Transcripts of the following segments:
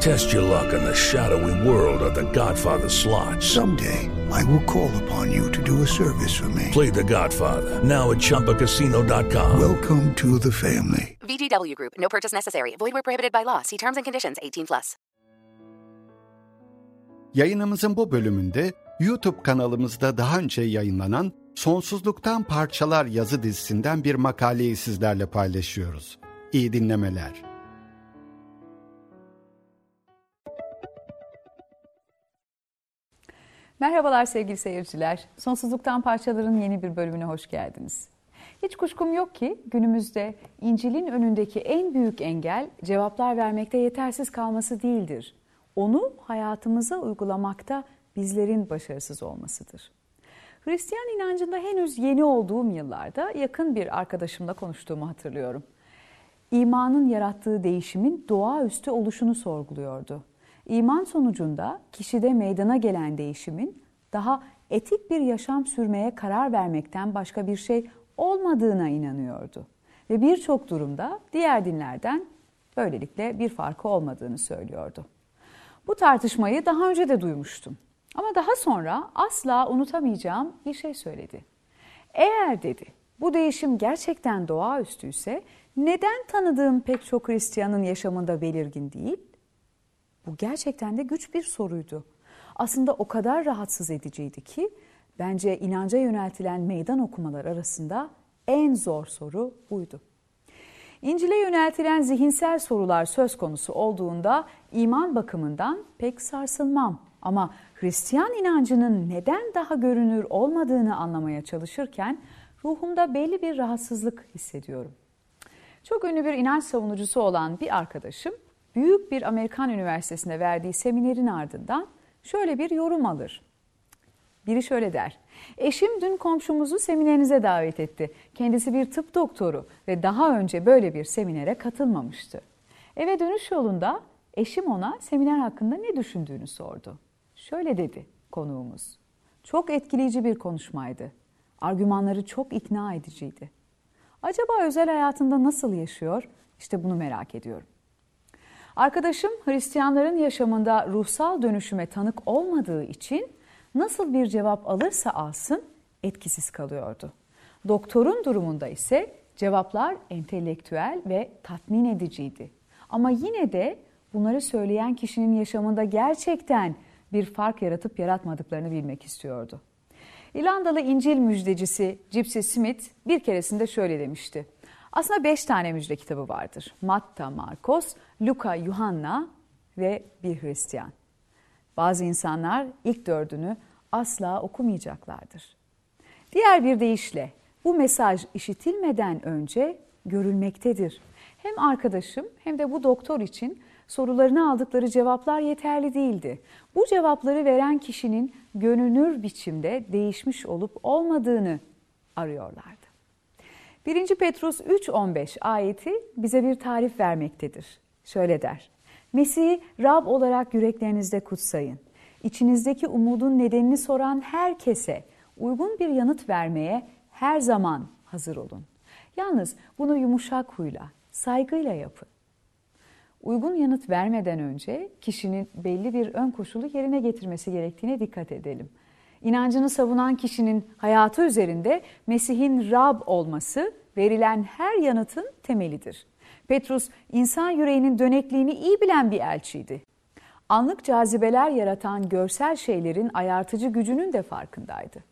Test your luck in the shadowy world of the Godfather slot. Someday, I will call upon you to do a service for me. Play the Godfather, now at Chumpacasino.com. Welcome to the family. VGW Group, no purchase necessary. Void where prohibited by law. See terms and conditions 18 plus. Yayınımızın bu bölümünde YouTube kanalımızda daha önce yayınlanan Sonsuzluktan Parçalar yazı dizisinden bir makaleyi sizlerle paylaşıyoruz. İyi dinlemeler. Merhabalar sevgili seyirciler. Sonsuzluktan Parçaların yeni bir bölümüne hoş geldiniz. Hiç kuşkum yok ki günümüzde İncil'in önündeki en büyük engel cevaplar vermekte yetersiz kalması değildir. Onu hayatımıza uygulamakta bizlerin başarısız olmasıdır. Hristiyan inancında henüz yeni olduğum yıllarda yakın bir arkadaşımla konuştuğumu hatırlıyorum. İmanın yarattığı değişimin doğaüstü oluşunu sorguluyordu. İman sonucunda kişide meydana gelen değişimin daha etik bir yaşam sürmeye karar vermekten başka bir şey olmadığına inanıyordu. Ve birçok durumda diğer dinlerden böylelikle bir farkı olmadığını söylüyordu. Bu tartışmayı daha önce de duymuştum. Ama daha sonra asla unutamayacağım bir şey söyledi. Eğer dedi bu değişim gerçekten doğaüstüyse neden tanıdığım pek çok Hristiyanın yaşamında belirgin değil? Bu gerçekten de güç bir soruydu. Aslında o kadar rahatsız ediciydi ki bence inanca yöneltilen meydan okumalar arasında en zor soru buydu. İncil'e yöneltilen zihinsel sorular söz konusu olduğunda iman bakımından pek sarsılmam. Ama Hristiyan inancının neden daha görünür olmadığını anlamaya çalışırken ruhumda belli bir rahatsızlık hissediyorum. Çok ünlü bir inanç savunucusu olan bir arkadaşım büyük bir Amerikan üniversitesinde verdiği seminerin ardından şöyle bir yorum alır. Biri şöyle der. Eşim dün komşumuzu seminerinize davet etti. Kendisi bir tıp doktoru ve daha önce böyle bir seminere katılmamıştı. Eve dönüş yolunda eşim ona seminer hakkında ne düşündüğünü sordu. Şöyle dedi konuğumuz. Çok etkileyici bir konuşmaydı. Argümanları çok ikna ediciydi. Acaba özel hayatında nasıl yaşıyor? İşte bunu merak ediyorum. Arkadaşım Hristiyanların yaşamında ruhsal dönüşüme tanık olmadığı için nasıl bir cevap alırsa alsın etkisiz kalıyordu. Doktorun durumunda ise cevaplar entelektüel ve tatmin ediciydi. Ama yine de bunları söyleyen kişinin yaşamında gerçekten bir fark yaratıp yaratmadıklarını bilmek istiyordu. İrlandalı İncil müjdecisi Gypsy Smith bir keresinde şöyle demişti. Aslında beş tane müjde kitabı vardır. Matta, Markos, Luka, Yuhanna ve bir Hristiyan. Bazı insanlar ilk dördünü asla okumayacaklardır. Diğer bir deyişle bu mesaj işitilmeden önce görülmektedir. Hem arkadaşım hem de bu doktor için sorularına aldıkları cevaplar yeterli değildi. Bu cevapları veren kişinin gönülür biçimde değişmiş olup olmadığını arıyorlardı. 1. Petrus 3.15 ayeti bize bir tarif vermektedir. Şöyle der. Mesih'i Rab olarak yüreklerinizde kutsayın. İçinizdeki umudun nedenini soran herkese uygun bir yanıt vermeye her zaman hazır olun. Yalnız bunu yumuşak huyla, saygıyla yapın. Uygun yanıt vermeden önce kişinin belli bir ön koşulu yerine getirmesi gerektiğine dikkat edelim. İnancını savunan kişinin hayatı üzerinde Mesih'in Rab olması verilen her yanıtın temelidir. Petrus insan yüreğinin dönekliğini iyi bilen bir elçiydi. Anlık cazibeler yaratan görsel şeylerin ayartıcı gücünün de farkındaydı.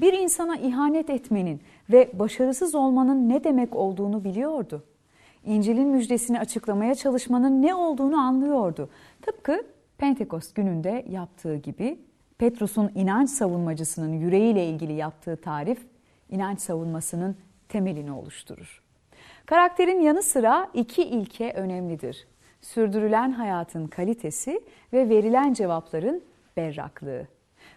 Bir insana ihanet etmenin ve başarısız olmanın ne demek olduğunu biliyordu. İncil'in müjdesini açıklamaya çalışmanın ne olduğunu anlıyordu. Tıpkı Pentekost gününde yaptığı gibi Petrus'un inanç savunmacısının yüreğiyle ilgili yaptığı tarif inanç savunmasının temelini oluşturur. Karakterin yanı sıra iki ilke önemlidir. Sürdürülen hayatın kalitesi ve verilen cevapların berraklığı.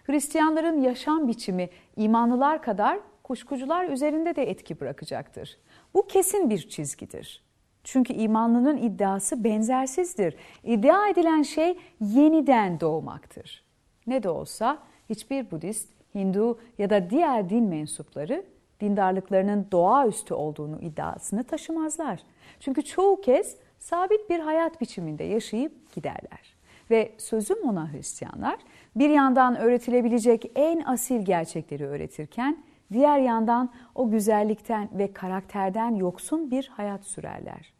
Hristiyanların yaşam biçimi imanlılar kadar kuşkucular üzerinde de etki bırakacaktır. Bu kesin bir çizgidir. Çünkü imanlının iddiası benzersizdir. İddia edilen şey yeniden doğmaktır. Ne de olsa hiçbir Budist, Hindu ya da diğer din mensupları dindarlıklarının doğaüstü olduğunu iddiasını taşımazlar. Çünkü çoğu kez sabit bir hayat biçiminde yaşayıp giderler. Ve sözüm ona Hristiyanlar bir yandan öğretilebilecek en asil gerçekleri öğretirken diğer yandan o güzellikten ve karakterden yoksun bir hayat sürerler.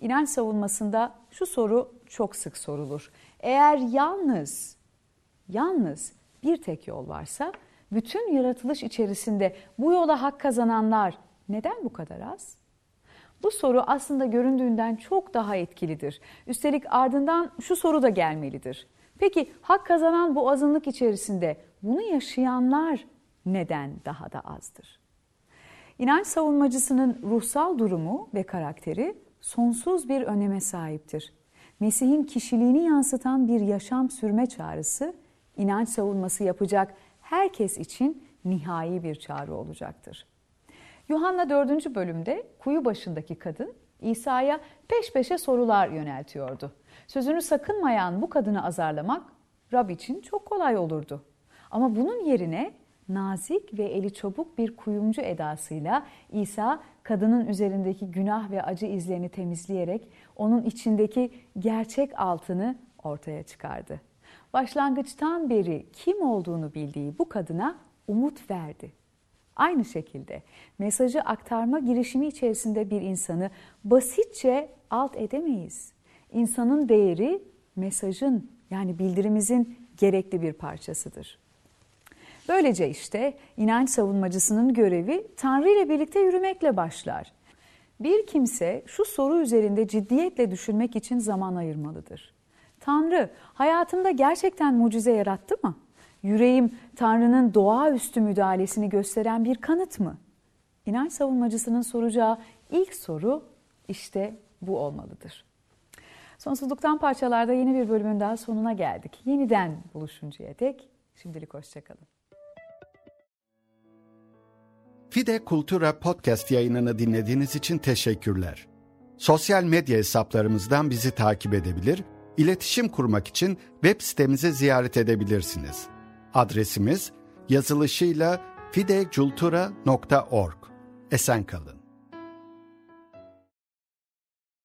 İnanç savunmasında şu soru çok sık sorulur. Eğer yalnız, yalnız bir tek yol varsa bütün yaratılış içerisinde bu yola hak kazananlar neden bu kadar az? Bu soru aslında göründüğünden çok daha etkilidir. Üstelik ardından şu soru da gelmelidir. Peki hak kazanan bu azınlık içerisinde bunu yaşayanlar neden daha da azdır? İnanç savunmacısının ruhsal durumu ve karakteri sonsuz bir öneme sahiptir. Mesih'in kişiliğini yansıtan bir yaşam sürme çağrısı, inanç savunması yapacak herkes için nihai bir çağrı olacaktır. Yuhanna 4. bölümde kuyu başındaki kadın İsa'ya peş peşe sorular yöneltiyordu. Sözünü sakınmayan bu kadını azarlamak Rab için çok kolay olurdu. Ama bunun yerine nazik ve eli çabuk bir kuyumcu edasıyla İsa kadının üzerindeki günah ve acı izlerini temizleyerek onun içindeki gerçek altını ortaya çıkardı. Başlangıçtan beri kim olduğunu bildiği bu kadına umut verdi. Aynı şekilde mesajı aktarma girişimi içerisinde bir insanı basitçe alt edemeyiz. İnsanın değeri mesajın yani bildirimizin gerekli bir parçasıdır. Böylece işte inanç savunmacısının görevi Tanrı ile birlikte yürümekle başlar. Bir kimse şu soru üzerinde ciddiyetle düşünmek için zaman ayırmalıdır. Tanrı hayatımda gerçekten mucize yarattı mı? Yüreğim Tanrı'nın doğaüstü müdahalesini gösteren bir kanıt mı? İnanç savunmacısının soracağı ilk soru işte bu olmalıdır. Sonsuzluktan parçalarda yeni bir bölümün daha sonuna geldik. Yeniden buluşuncaya dek şimdilik hoşçakalın. Fide Kultura podcast yayınını dinlediğiniz için teşekkürler. Sosyal medya hesaplarımızdan bizi takip edebilir, iletişim kurmak için web sitemizi ziyaret edebilirsiniz. Adresimiz yazılışıyla fidecultura.org. Esen kalın.